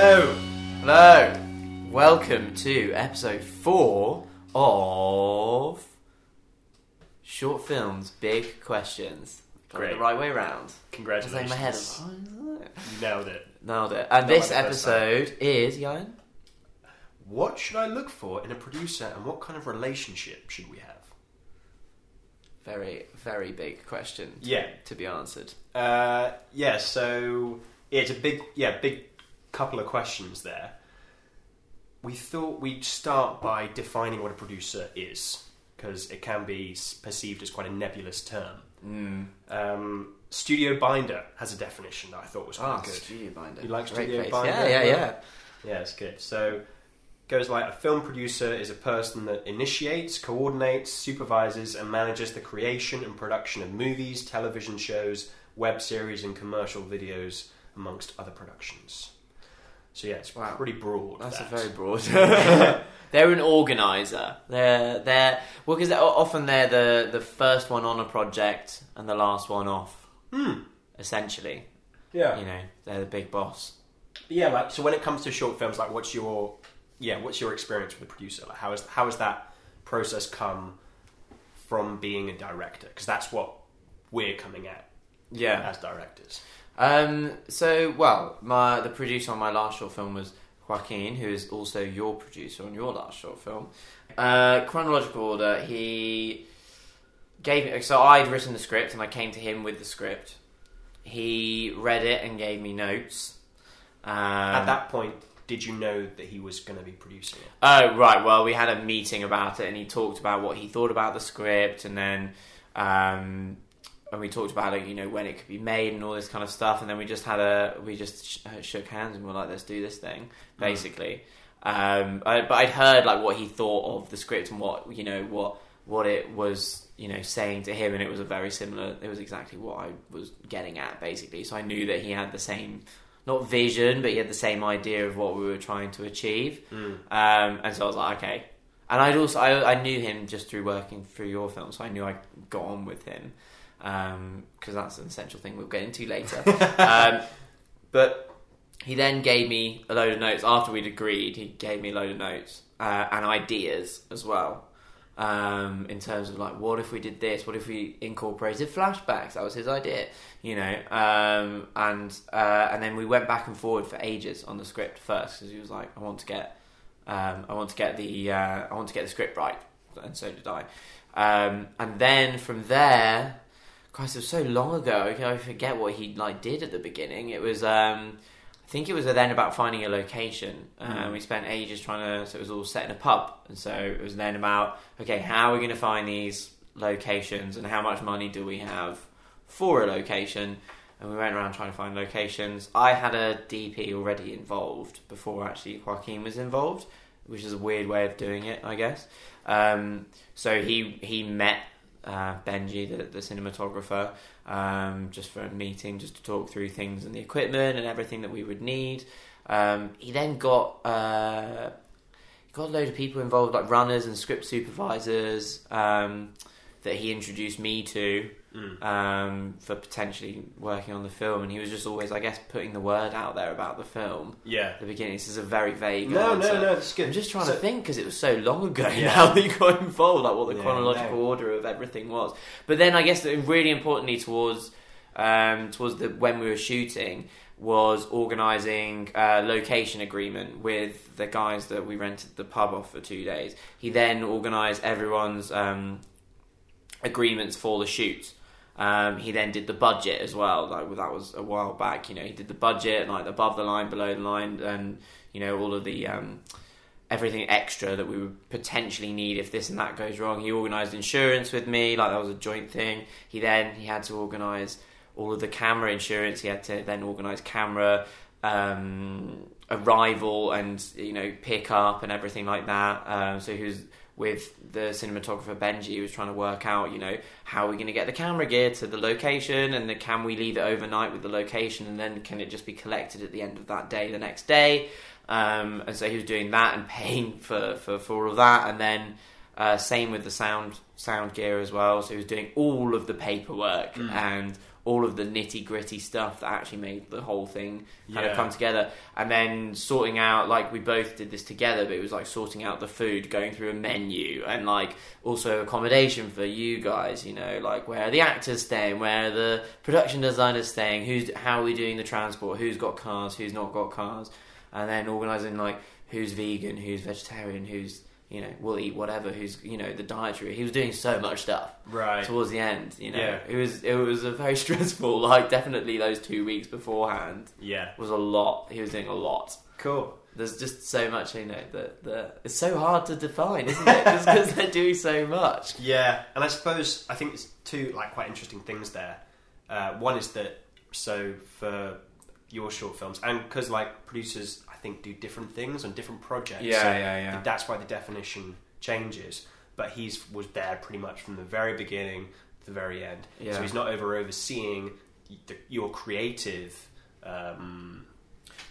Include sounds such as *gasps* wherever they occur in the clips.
Hello. Hello. Welcome to episode four of Short Films Big Questions. Got it Great. the right way round. Congratulations. in my head. I was like, "Oh, You nailed it. Nailed it. And this like the first time. episode is Jan. What should I look for in a producer and what kind of relationship should we have? Very, very big question Yeah. to be answered. Uh, yeah, so yeah, it's a big, yeah, big couple of questions there. We thought we'd start by defining what a producer is, because it can be perceived as quite a nebulous term. Mm. Um, Studio Binder has a definition that I thought was quite Ah, good. Studio Binder. You like Great Studio place. Binder? Yeah, yeah, yeah. Yeah, it's good. So goes like a film producer is a person that initiates, coordinates, supervises, and manages the creation and production of movies, television shows, web series, and commercial videos, amongst other productions. So yeah, it's Wow. pretty broad. That's that. a very broad. *laughs* *laughs* they're an organizer. They're they're well because often they're the the first one on a project and the last one off. Hmm. Essentially, Yeah. you know, they're the big boss. Yeah, like so when it comes to short films, like what's your yeah, what's your experience with a producer? Like how is how has that process come from being a director? Because that's what we're coming at Yeah. as directors. Um. So well, my the producer on my last short film was Joaquin, who is also your producer on your last short film. Uh, chronological order. He gave me. So I'd written the script, and I came to him with the script. He read it and gave me notes. Um, At that point, did you know that he was going to be producing it? Oh right, well we had a meeting about it, and he talked about what he thought about the script, and then um, and we talked about it, you know, when it could be made and all this kind of stuff, and then we just had a we just sh- uh, shook hands and we were like, let's do this thing, basically. Um, I, but I'd heard like what he thought of the script and what you know what what it was you know saying to him, and it was a very similar. It was exactly what I was getting at, basically. So I knew that he had the same. Not vision, but he had the same idea of what we were trying to achieve. Um, and so I was like, okay. And I'd also I, I knew him just through working through your film, so I knew I got on with him because that's an essential thing we'll get into later. *laughs* um, but he then gave me a load of notes after we'd agreed. He gave me a load of notes uh, and ideas as well. Um, in terms of like, what if we did this? What if we incorporated flashbacks? That was his idea, you know. Um, and uh, and then we went back and forward for ages on the script first because he was like, I want to get, um, I want to get the, uh, I want to get the script right, and so did I. Um, and then from there, Christ, it was so long ago. I forget what he like did at the beginning. It was, um, I think it was then about finding a location. Uh, We spent ages trying to. So it was all set in a pub, and so it was then about okay, how are we going to find these locations, and how much money do we have for a location? And we went around trying to find locations. I had a DP already involved before actually Joaquin was involved, which is a weird way of doing it, I guess. Um, so he he met uh, Benji, the, the cinematographer, um, just for a meeting, just to talk through things and the equipment and everything that we would need. Um, he then got uh, got a load of people involved, like runners and script supervisors, um, that he introduced me to um, for potentially working on the film. And he was just always, I guess, putting the word out there about the film. Yeah. At the beginning, this is a very vague. No, answer. no, no, it's good. I'm just trying So- to think because it was so long ago *laughs* Yeah. now that you got involved, like what the Yeah, chronological no. order of everything was. But then I guess really importantly towards um, towards the when we were shooting was organising a location agreement with the guys that we rented the pub off for two days. He then organised everyone's um, agreements for the shoot. Um, he then did the budget as well. Like that was a while back. You know, he did the budget, like above the line, below the line, and you know all of the um, everything extra that we would potentially need if this and that goes wrong. He organised insurance with me, like that was a joint thing. He then he had to organise all of the camera insurance. He had to then organise camera um, arrival and you know pick up and everything like that. Um, so he was with the cinematographer Benji. He was trying to work out, you know, how are we going to get the camera gear to the location, and then can we leave it overnight with the location, and then can it just be collected at the end of that day, the next day? Um, and so he was doing that and *laughs* paying for, for, for all of that, and then Uh, same with the sound sound gear as well. So he was doing all of the paperwork Mm. and all of the nitty gritty stuff that actually made the whole thing kind Yeah. of come together. And then sorting out like we both did this together, but it was like sorting out the food, going through a menu, and like also accommodation for you guys. You know, like where are the actors staying, where are the production designers staying, who's how are we doing the transport, who's got cars, who's not got cars, and then organising like who's vegan, who's vegetarian, who's you know will eat whatever, who's you know the dietary. He was doing so much stuff Right. towards the end. You know, Yeah. it was it was a very *laughs* stressful. Like definitely those two weeks beforehand Yeah. was a lot. He was doing a lot. Cool. There's just so much, you know, that that it's so hard to define, isn't it? *laughs* Just because they're doing so much. Yeah, and I suppose I think there's two like quite interesting things there. Uh, one is that so for your short films, and because like producers, think do different things on different projects. Yeah, so yeah, yeah. That's why the definition changes. But he's was there pretty much from the very beginning to the very end. Yeah. So he's not over overseeing the, your creative. Um,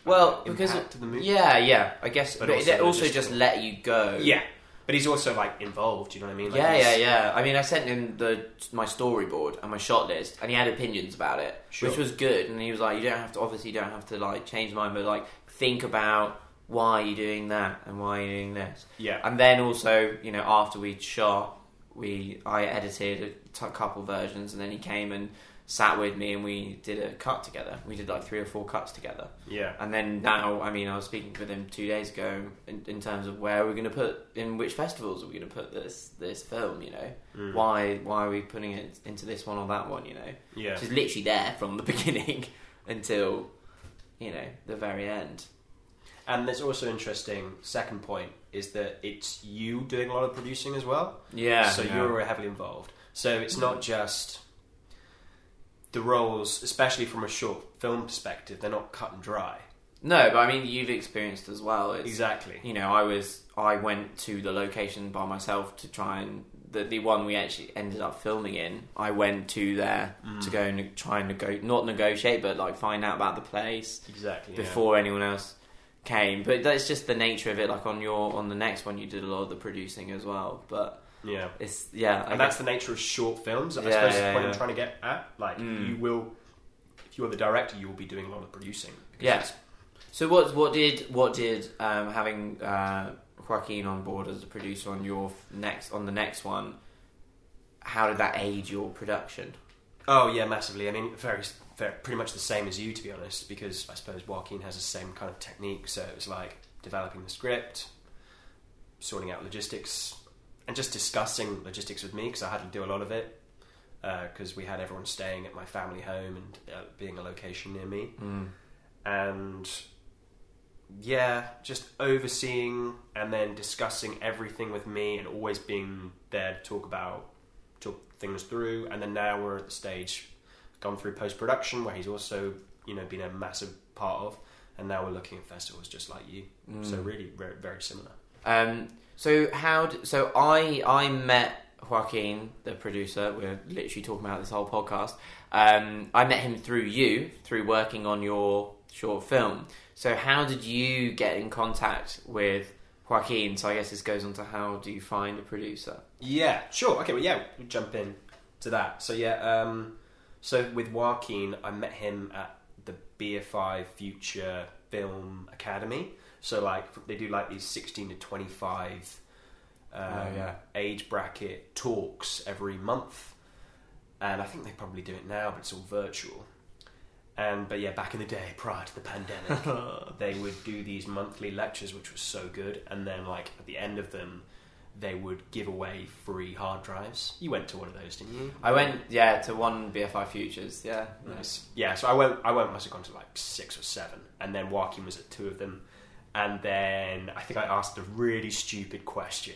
Well, because to the movie. yeah, yeah, I guess, But but, also it also just let you go. yeah, but he's also like involved. You know what I mean? Like, yeah, yeah, yeah. I mean, I sent him the my storyboard and my shot list, and he had opinions about it, Sure. which was good. And he was like, "You don't have to, obviously, you don't have to like change mine, but like think about why you're doing that and why you're doing this." yeah. And then also, you know, after we'd shot, we I edited a t- couple versions, and then he came and sat with me, and we did a cut together. We did like three or four cuts together. yeah. And then now, I mean, I was speaking with him two days ago in, in terms of where we're going to put, in which festivals are we going to put this this film? You know, Mm. why why are we putting it into this one or that one? You know, Yeah. which is literally there from the *laughs* beginning until you know the very end. And there's also interesting second point is that it's you doing a lot of producing as well. Yeah. so you're heavily involved. So it's not just the roles, especially from a short film perspective, they're not cut and dry. no, but I mean, you've experienced as well. It's, Exactly. you know, I was I went to the location by myself to try and the the one we actually ended up filming in. I went to there Mm. to go and try and nego- not negotiate, but like find out about the place Exactly. yeah. before anyone else came. But that's just the nature of it. Like on your on the next one, you did a lot of the producing as well. But Yeah. it's yeah, I And that's the nature of short films. I Yeah, suppose yeah, the point yeah. I'm trying to get at. Like, Mm. you will, if you're the director, you will be doing a lot of producing. Yes. Yeah. So what what did what did um, having uh, Joaquin on board as a producer on your next on the next one? How did that aid your production? Oh yeah, massively. I mean, very, very, pretty much the same as you, to be honest, because I suppose Joaquin has the same kind of technique. So it was like developing the script, sorting out logistics, and just discussing logistics with me because I had to do a lot of it because we had everyone staying at my family home and uh, being a location near me, Mm. and yeah, just overseeing and then discussing everything with me and always being there to talk about talk things through. And then now we're at the stage gone through post production where he's also you know been a massive part of, and now we're looking at festivals just like you. So Mm. really very, very similar. Um, so how? D- so I I met Joaquin, the producer. We're literally talking about this whole podcast. Um, I met him through you, through working on your short film. So how did you get in contact with Joaquin? So I guess this goes on to how do you find a producer? Yeah, sure. Okay, well, yeah, we'll jump in to that. So yeah, um, so with Joaquin, I met him at the BFI Future Film Academy. So like they do like these sixteen to twenty five um, Oh, yeah. age bracket talks every month, and I think they probably do it now, but it's all virtual. And but yeah, back in the day, *laughs* prior to the pandemic, *laughs* they would do these monthly lectures, which was so good. And then, like at the end of them, they would give away free hard drives. You went to one of those, didn't you? I went, yeah, to one BFI Futures. Yeah, Nice. Yeah, so I went. I went. Must have gone to like six or seven, and then Joaquin was at two of them, and then I think I asked a really stupid question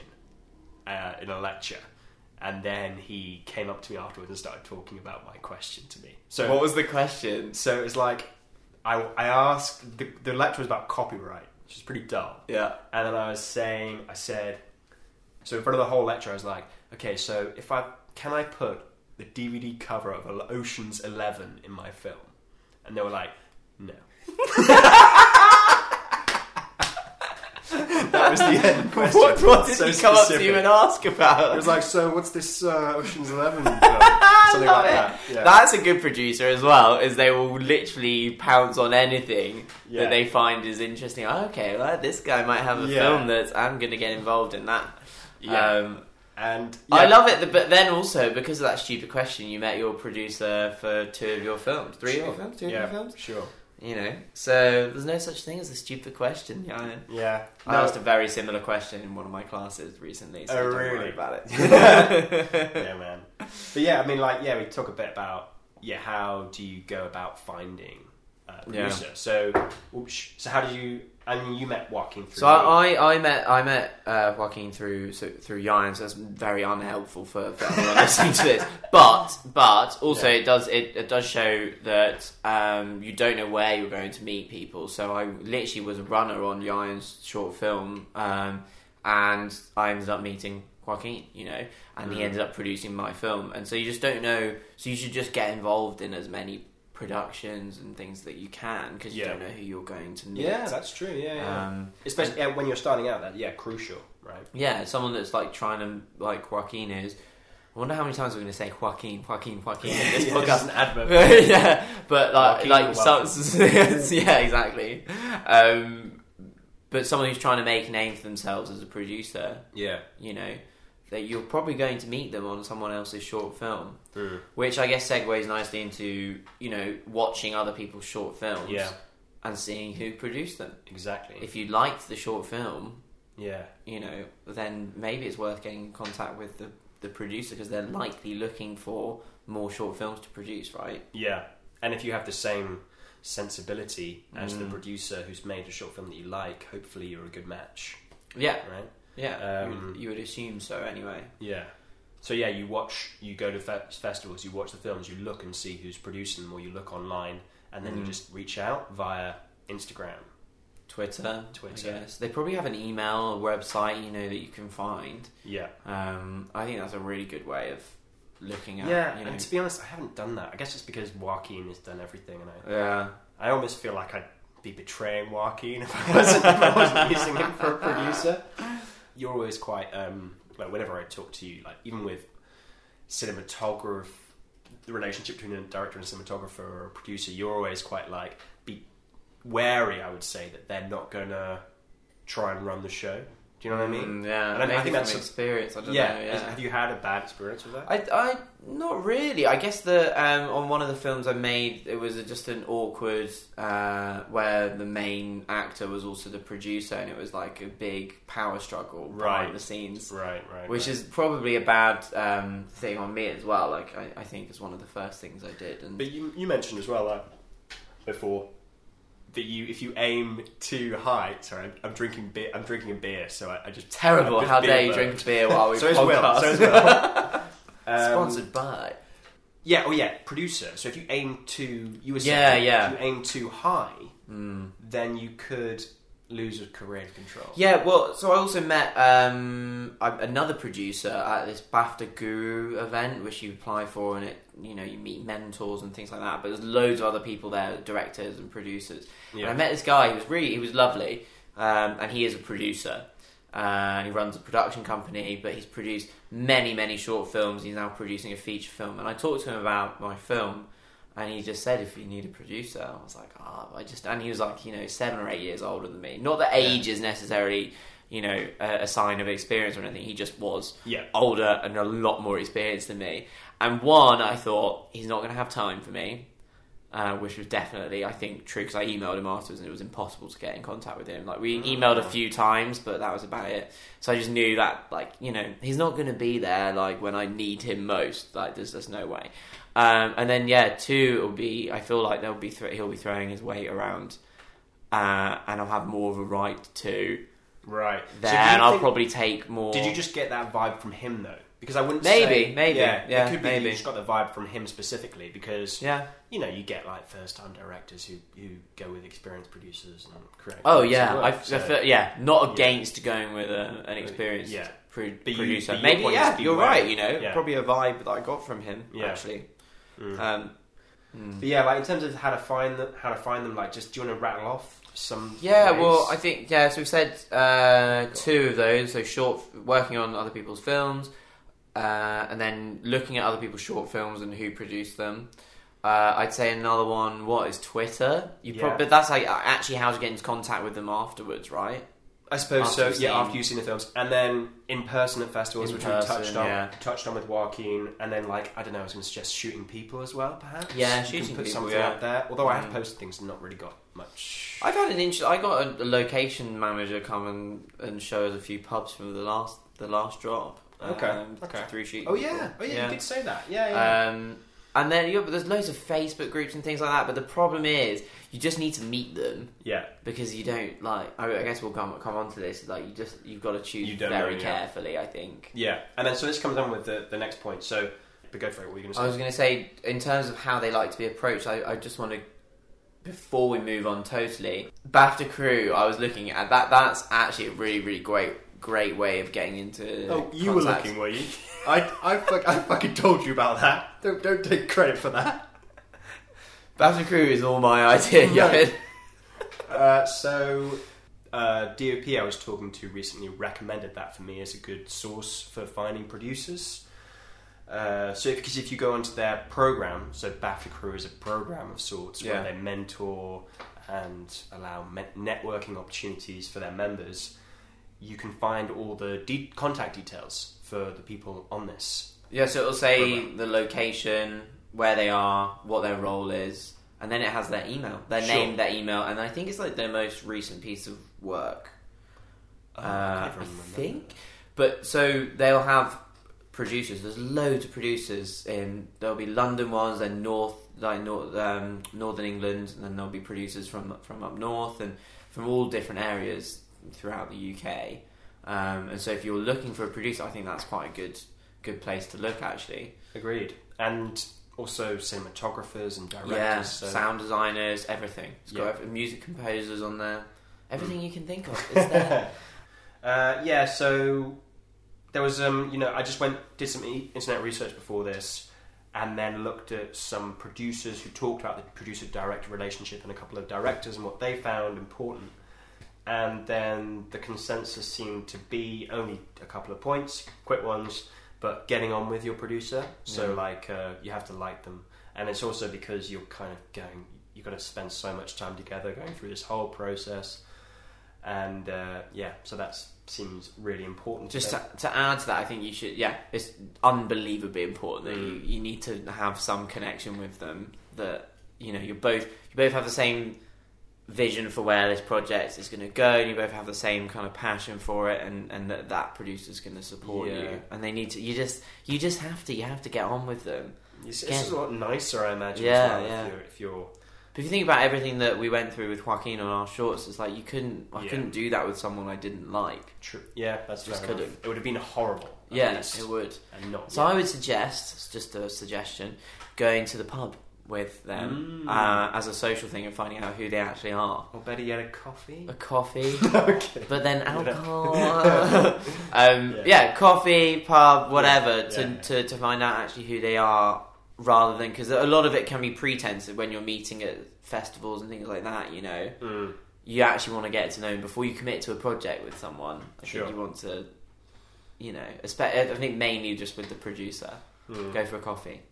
uh, in a lecture, and then he came up to me afterwards and started talking about my question to me. So What was the question? So it was like I, I asked the, the lecture was about copyright, which is pretty dull. Yeah. And then I was saying, I said, so in front of the whole lecture, I was like, okay, so if I can I put the DVD cover of Ocean's Eleven in my film? And they were like, no. *laughs* *laughs* *laughs* that was the end *laughs* question. what, what did So he come up to you and ask about? It was like, so what's this uh, Ocean's Eleven? *laughs* Something love like it. that. Yeah. That's a good producer as well, is they will literally pounce on anything Yeah. that they find is interesting. Oh, okay, well, this guy might have a Yeah. film that I'm going to get involved in that. Yeah. Um, and I love it, but then also because of that stupid question, you met your producer for two of your films, three of your films, two of Yeah, your films. sure. You know, so there's no such thing as a stupid question. Yeah, Yeah. I No. asked uh, a very similar question in one of my classes recently. So Oh, don't really? worry about it. *laughs* yeah, man. *laughs* But yeah, I mean, like, yeah, we talk a bit about yeah, how do you go about finding a Yeah. So, so how did you? Mean, you met Joaquin through. So I, I, I met I met uh, Joaquin through so, through Jan, so that's very unhelpful for, for anyone *laughs* listening to this. But but also Yeah. it does it, it does show that um, you don't know where you're going to meet people. So I literally was a runner on Jan's short film, um, and I ended up meeting Joaquin, you know, and he Mhm. ended up producing my film. And so you just don't know. So you should just get involved in as many productions and things that you can because you Yeah. don't know who you're going to meet. Yeah, that's true. Yeah, yeah. Um, Especially yeah, when you're starting out. That yeah, crucial, right? yeah, someone that's like trying to like Joaquin is. I wonder how many times we're going to say Joaquin, Joaquin, Joaquin in this *laughs* Yeah, podcast. an advert. *laughs* yeah, but like, Joaquin, like some, *laughs* yeah, exactly. Um, but someone who's trying to make a name for themselves as a producer, Yeah. you know, that you're probably going to meet them on someone else's short film, Mm. which I guess segues nicely into you know watching other people's short films Yeah. and seeing who produced them. Exactly. If you liked the short film, yeah. you know, then maybe it's worth getting in contact with the, the producer because they're likely looking for more short films to produce, right? Yeah. And if you have the same sensibility as the Mm. producer who's made a short film that you like, hopefully you're a good match, Yeah, right? Yeah. you, Um, would, you would assume so anyway. Yeah. So yeah, you watch, you go to fe- festivals, you watch the films, you look and see who's producing them, or you look online, and then you Mm. just reach out via Instagram. Twitter, Twitter. They probably have an email, a website, you know, that you can find. Yeah. Um, I think that's a really good way of looking at. Yeah. you know. And to be honest, I haven't done that. I guess it's because Joaquin has done everything, and I, yeah. I almost feel like I'd be betraying Joaquin if I wasn't, if I wasn't using him for a producer. *laughs* You're always quite um, like whenever I talk to you, like even with cinematographer, the relationship between a director and cinematographer or a producer, you're always quite like be wary. I would say that they're not gonna try and run the show. Do you know what I mean? Mm, yeah. And I- I think that's from a- experience. I don't Yeah. know. Is- Have you had a bad experience with that? I, I not really. I guess the um, on one of the films I made, it was just an awkward uh, where the main actor was also the producer, and it was like a big power struggle behind Right. the scenes, right. Right. which right. is probably a bad um, thing on me as well. Like I, I think it's one of the first things I did, and But you, you mentioned as well like, before that you if you aim too high. Sorry, I'm, I'm drinking beer. I'm drinking a beer, so I, I just terrible. I'm just How dare you drink beer while we *laughs* So is Will. podcast? So is Will. *laughs* Um, Sponsored by. Yeah. Oh yeah. Producer. So if you aim too, you were Yeah, saying, yeah. If you aim too high, Mm. then you could lose a creative control. Yeah, well, so I also met um, another producer at this BAFTA Guru event, which you apply for, and it, you know, you meet mentors and things like that. But there's loads of other people there, directors and producers. And I met this guy. He was really, he was lovely, um, and he is a producer. Uh, and he runs a production company, but he's produced many, many short films. He's now producing a feature film, and I talked to him about my film, and he just said, "If you need a producer," I was like, "Ah, I just." And he was like, you know, seven or eight years older than me. Not that age is necessarily, you know, a, a sign of experience or anything. He just was Yeah. older and a lot more experienced than me. And one, I thought he's not going to have time for me, uh, which was definitely, I think, true because I emailed him afterwards and it was impossible to get in contact with him. Like we Mm. emailed a few times, but that was about it. So I just knew that, like, you know, he's not going to be there like when I need him most. Like, there's just no way. Um, and then yeah, two it'll be. I feel like there'll be th- he'll be throwing his weight around, uh, and I'll have more of a right to Right. there, So and I'll probably take more. Did you just get that vibe from him though? Because I wouldn't Maybe, say, maybe, yeah, yeah, it could be maybe. you just got the vibe from him specifically because Yeah. you know you get like first time directors who who go with experienced producers and create. Oh yeah, well, I, I so- feel, yeah, not Yeah. against going with a, an experienced Yeah. pro- But you- producer. but your Maybe yeah, you're aware. right. You know, Yeah. probably a vibe that I got from him Yeah. actually. Mm. Um, mm. But yeah, like in terms of how to find them, how to find them, like just do you want to rattle off some. Yeah, ways? well, I think yeah. So we've said uh, two of those. So short, working on other people's films, uh, and then looking at other people's short films and who produced them. Uh, I'd say another one. What is Twitter? You Yeah. prob- but that's like actually how to get into contact with them afterwards, right? I suppose After so. Yeah, after you've seen the films, and then in person at festivals, In which person, we touched on, yeah. touched on with Joaquin, and then like I don't know, I was going to suggest shooting people as well, perhaps. Yeah, You shooting can put people, something yeah. out there. Although I have Mm. posted things, and not really got much. I've had an interest. I got a, a location manager come and, and show us a few pubs from the last the last drop. Okay, um, okay. Through shooting. Oh yeah, people. oh yeah, you did say that. Yeah, yeah. Um, and then yeah, but there's loads of Facebook groups and things like that. But the problem is, you just need to meet them yeah. because you don't like. I, I guess we'll come come on to this. Like you just you've got to choose You very know, carefully. I think. Yeah, and then so this comes on with the, the next point. So, but go for it. What were you going to say? I was going to say, in terms of how they like to be approached, I, I just want to, before we move on totally, BAFTA crew, I was looking at that. That's actually a really, really great, great way of getting into. oh, you were contact. looking, were you? I, I, fuck, I fucking told you about that. Don't, don't take credit for that. BAFTA crew is all my idea. Uh, so, uh, DOP I was talking to recently recommended that for me as a good source for finding producers. Uh, so, because if you go onto their program, so BAFTA Crew is a program of sorts Yeah. where they mentor and allow me- networking opportunities for their members, you can find all the de- contact details for the people on this. Yeah, so it'll say Program. the location, where they are, what their role is, and then it has their email, their Sure. name, their email, and I think it's like their most recent piece of work. Oh, Uh, I I think. But so they'll have producers. There's loads of producers in. There'll be London ones, then North, like North, um, Northern England, and then there'll be producers from from up north and from all different areas throughout the UK. Um, and so if you're looking for a producer, I think that's quite a good good place to look actually. Agreed. And also cinematographers and directors. yeah, so- sound designers, everything. It's got every- music composers on there. Everything you can think of is *laughs* there. uh, yeah, so there was, um, you know, I just went did some internet research before this, and then looked at some producers who talked about the producer-director relationship and a couple of directors and what they found important. And then the consensus seemed to be only a couple of points, quick ones, but getting on with your producer. So, Yeah. like, uh, you have to like them, and it's also because you're kind of going. You've got to spend so much time together going through this whole process and uh, yeah, so that seems really important. Just to to, to add to that, I think you should. Yeah, it's unbelievably important that Mm. you, you need to have some connection with them. That you know you're both you both have the same vision for where this project is going to go, and you both have the same kind of passion for it, and, and that that producer's going to support Yeah. you. And they need to. You just you just have to. You have to get on with them. It's, it's a lot nicer, I imagine. Yeah, as well, yeah. If you're, if you're But if you think about everything that we went through with Joaquin on our shorts, it's like you couldn't. I Yeah. couldn't do that with someone I didn't like. true, yeah, that's Just couldn't. It would have been horrible. Yeah, least, it would. and not. So I would suggest, it's just a suggestion, going to the pub with them Mm. uh, as a social thing and finding out who they actually are. or better yet, a coffee. A coffee, *laughs* okay. but then *laughs* alcohol. *laughs* um, Yeah. yeah. coffee, pub, whatever, Yeah, to, yeah. To, to find out actually who they are, rather than because a lot of it can be pretense when you're meeting at festivals and things like that. You know, Mm. you actually want to get to know them before you commit to a project with someone. I Sure. think you want to, you know, I think mainly just with the producer, Mm. go for a coffee or the pub.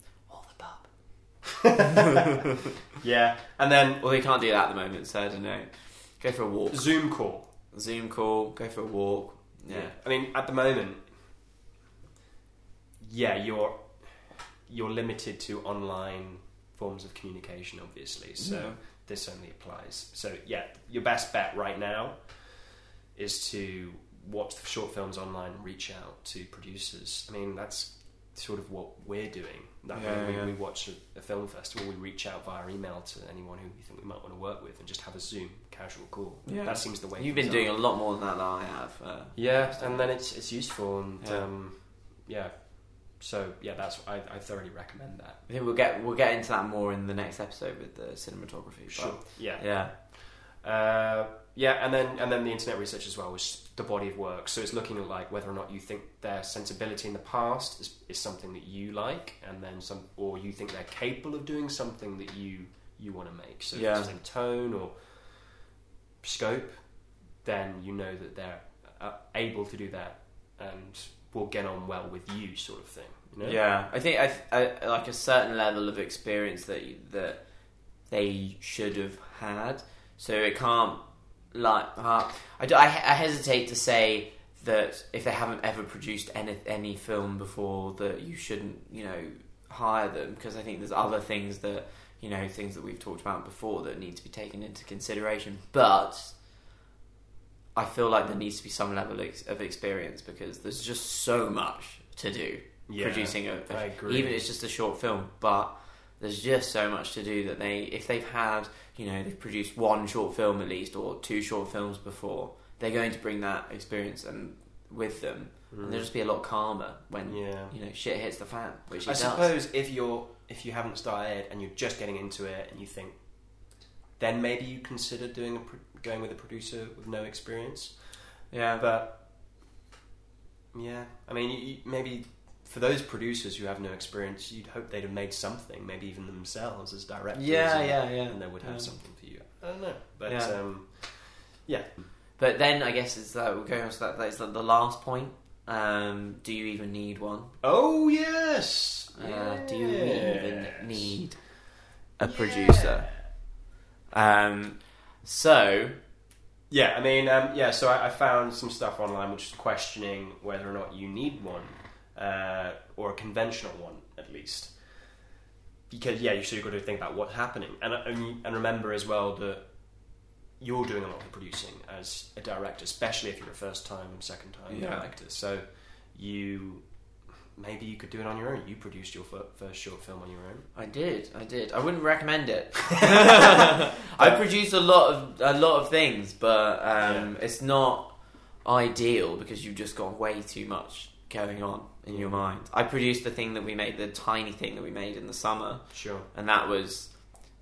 *laughs* Yeah, and then Well, they can't do that at the moment, so I don't know. Go for a walk. Zoom call. Zoom call. Go for a walk. Yeah. I mean, at the moment, yeah, you're you're limited to online forms of communication, obviously. So Yeah. this only applies. So yeah, your best bet right now is to watch the short films online and reach out to producers. I mean, that's sort of what we're doing. That Yeah, when we, yeah. we watch a, a film festival, we reach out via email to anyone who we think we might want to work with and just have a Zoom casual call. Yeah. That seems the way. You've been doing are. a lot more than that than I have. Uh, Yeah, and then it's it's useful and Yeah. um, yeah. So yeah, that's I, I thoroughly recommend that. I think we'll get we'll get into that more in the next episode with the cinematography. but- Sure. Yeah. Yeah. Uh, yeah, and then and then the internet research as well was the body of work. So it's looking at like whether or not you think their sensibility in the past is, is something that you like, and then some, or you think they're capable of doing something that you you want to make. So Yeah. it's the same tone or scope, then you know that they're uh, able to do that and will get on well with you, sort of thing. You know? Yeah, I think I, I like a certain level of experience that that they should have had. So it can't like uh, I, do- I, I hesitate to say that if they haven't ever produced any any film before that you shouldn't you know hire them because I think there's other things that you know things that we've talked about before that need to be taken into consideration. But I feel like there needs to be some level ex- of experience because there's just so much to do Yeah, producing a, a- I agree. even if it's just a short film but there's just so much to do that they if they've had you know they've produced one short film at least or two short films before they're going to bring that experience and with them and they'll just be a lot calmer when Mm. Yeah. you know shit hits the fan which I does suppose if you're if you haven't started and you're just getting into it and you think, then maybe you consider doing a, pro- going with a producer with no experience. yeah But yeah, I mean, you, you, maybe for those producers who have no experience, you'd hope they'd have made something, maybe even themselves as directors. yeah and, yeah yeah and they would have Um, something for you. I don't know, but Yeah. um, yeah, but then I guess it's that we're going on to that that's the, the last point um, do you even need one Oh yes. Uh, do you even need a producer? Um, so Yeah, I mean, um, yeah. So I, I found some stuff online which is questioning whether or not you need one, uh, or a conventional one at least. Because yeah, you still got to think about what's happening, and and, and remember as well that you're doing a lot of producing as a director, especially if you're a first time and second time Yeah. director. So you maybe you could do it on your own. You produced your first short film on your own. I did, I did. I wouldn't recommend it. *laughs* *laughs* I produced a lot of a lot of things, but um, it's not ideal because you've just got way too much going on in your mind. I produced the thing that we made, the tiny thing that we made in the summer, Sure. and that was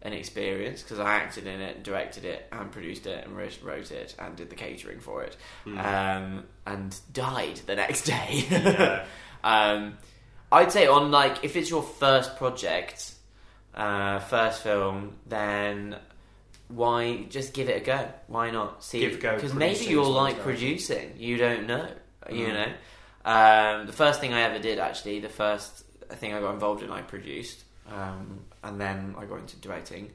an experience because I acted in it, directed it, and produced it, and wrote, it, and did the catering for it, Hmm. um, and died the next day. Yeah. *laughs* um, I'd say on like if it's your first project, uh, first film, then why just give it a go? Why not see? Give a go because maybe you'll like producing. You don't know. You Mm. know. Um, the first thing I ever did, actually, the first thing I got involved in, I produced, um, and then I got into directing.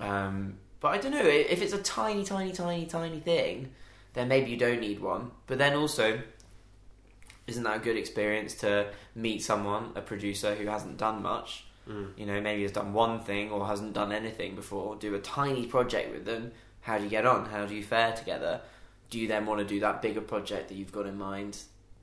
Um, but I don't know if it's a tiny, tiny, tiny, tiny thing, then maybe you don't need one. But then also, isn't that a good experience to meet someone, a producer who hasn't done much? Mm. You know, maybe has done one thing or hasn't done anything before. Do a tiny project with them. How do you get on? How do you fare together? Do you then want to do that bigger project that you've got in mind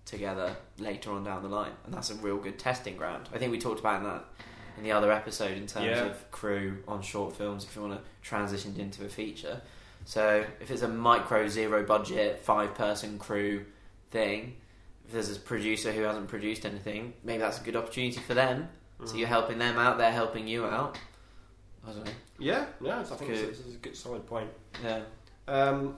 together later on down the line? And that's a real good testing ground. I think we talked about that in the other episode in terms Yeah. of crew on short films if you want to transition into a feature. So if it's a micro zero budget five person crew thing, if there's a producer who hasn't produced anything, maybe that's a good opportunity for them. Mm. So you're helping them out, they're helping you out. I don't know. Yeah, yeah, I think this is a good solid point. Yeah. Um,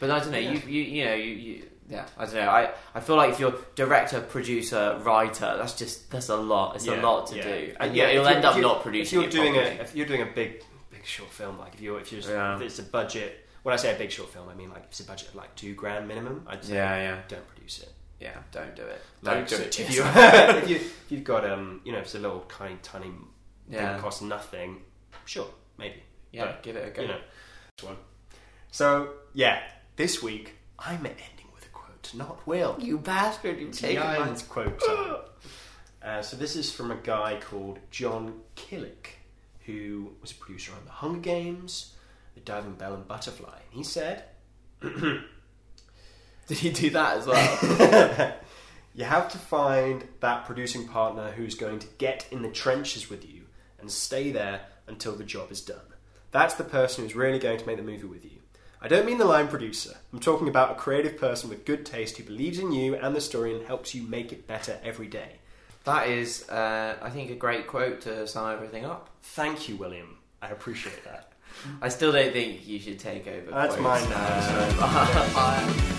But I don't know, Yeah. you, you you know, you, you yeah, I don't know. I, I feel like if you're director, producer, writer, that's just that's a lot. It's yeah, a lot to yeah. do. And And yeah, yeah, you'll end up you- not if producing you're it doing properly. a if you're doing a big big short film, like if you're if you're Yeah. if it's a budget. When I say a big short film, I mean like it's a budget of like two grand minimum. I'd say Yeah, yeah. don't produce it. Yeah, don't do it. Don't do so it. If, *laughs* you, *laughs* if, you, if you've got um, you know, if it's a little tiny tiny yeah, that costs nothing, sure, maybe. yeah, but, give it a go. You know, this one. So yeah, this week I'm ending with a quote, not Will. You bastard! You've taken my quote. time. *gasps* Uh, so this is from a guy called Jon Kilik, who was a producer on The Hunger Games, The Diving Bell and Butterfly. He said, *clears throat* Did he do that as well? *laughs* "You have to find that producing partner who's going to get in the trenches with you and stay there until the job is done. That's the person who's really going to make the movie with you." I don't mean the line producer. I'm talking about a creative person with good taste who believes in you and the story and helps you make it better every day. that is, uh, I think, a great quote to sum everything up. Thank you, William. I appreciate that. I still don't think you should take over. That's quotes. mine now, I- *laughs* *laughs*